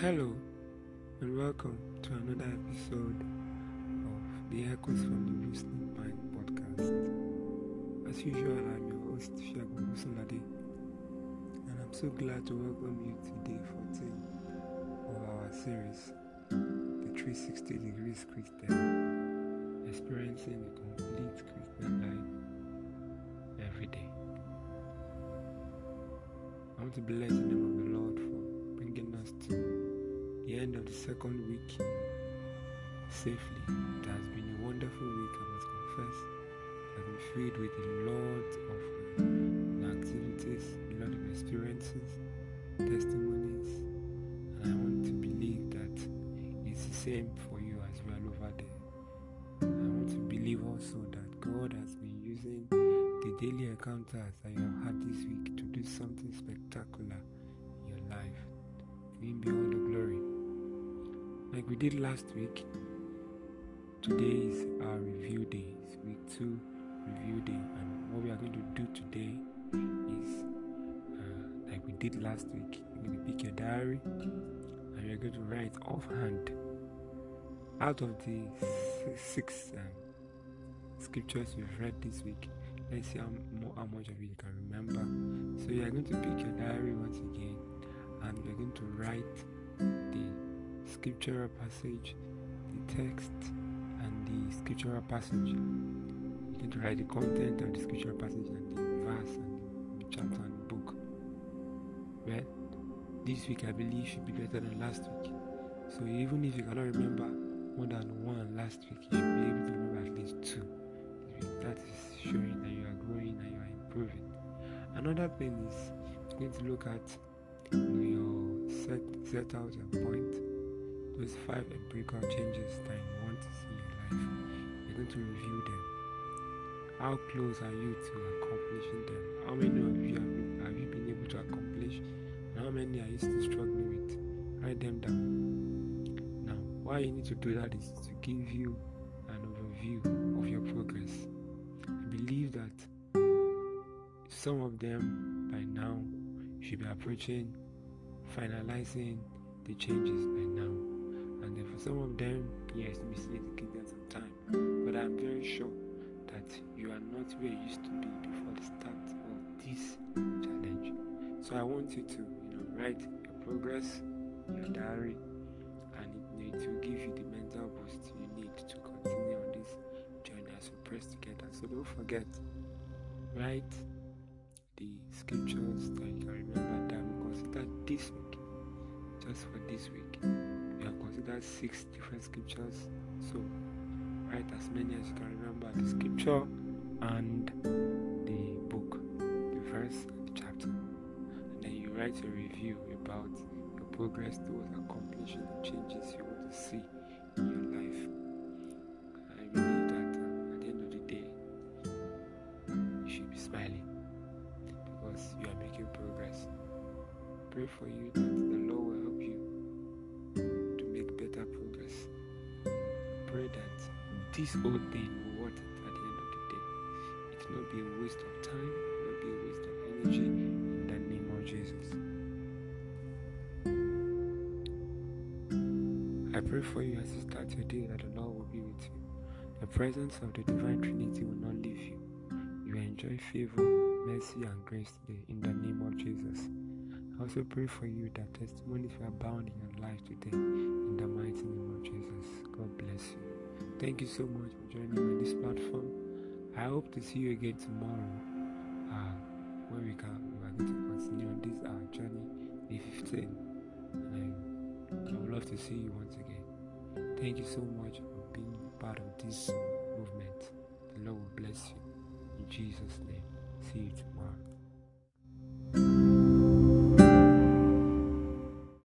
Hello, and welcome to another episode of the Echoes from the Muslim Mind podcast. As usual, I'm your host, Shagun Musulade, and I'm so glad to welcome you to day 14 of our series, The 360 Degrees Christian, experiencing a complete Christian life every day. I want to bless the name the second week safely. It has been a wonderful week, I must confess. I've been filled with a lot of uh, activities, a lot of experiences, testimonies, and I want to believe that it's the same for you as well over there. I want to believe also that God has been using the daily encounters that you have had this week to do something spectacular in your life. To Him be all the glory like we did last week. Today is our review day, it's week two review day, and what we are going to do today is uh, like we did last week. You're going to pick your diary and you're going to write offhand out of the six um, scriptures you've read this week. Let's see how, more, how much of it you can remember. So you're going to pick your diary once again, and you're going to write scriptural passage, the text, and the scriptural passage. You can write the content of the scriptural passage and the verse and the chapter and the book. Well, this week I believe should be better than last week. So even if you cannot remember more than one last week, you should be able to remember at least two. That is showing that you are growing and you are improving. Another thing is going to look at your set set out your point those five empirical changes that you want to see in your life. You're going to review them. How close are you to accomplishing them? How many of you have, have you been able to accomplish? And how many are you still struggling with? Write them down. Now, why you need to do that is to give you an overview of your progress. I believe that some of them by now should be approaching finalizing the changes by now and then for some of them, yes, we still need to give them some time. But I'm very sure that you are not where you used to be before the start of this challenge. So I want you to, you know, write your progress, your diary, and it, it will give you the mental boost you need to continue on this journey as we press together. So don't forget, write the scriptures that you can remember that we consider this week, just for this week have six different scriptures. So write as many as you can remember the scripture and the book, the verse the chapter. And then you write a review about your progress towards accomplishing the changes you want to see in your life. I believe that uh, at the end of the day, you should be smiling because you are making progress. Pray for you that this whole thing will worth it at the end of the day. It will not be a waste of time, it will not be a waste of energy in the name of Jesus. I pray for you as you start your day that the Lord will be with you. The presence of the Divine Trinity will not leave you. You enjoy favor, mercy, and grace today in the name of Jesus. I also pray for you that testimonies will abound in your life today in the mighty name of Jesus. God bless you. Thank you so much for joining me on this platform. I hope to see you again tomorrow uh, when we can we are going to continue on this our uh, journey, the 15. And I, I would love to see you once again. Thank you so much for being part of this movement. The Lord will bless you. In Jesus' name. See you tomorrow.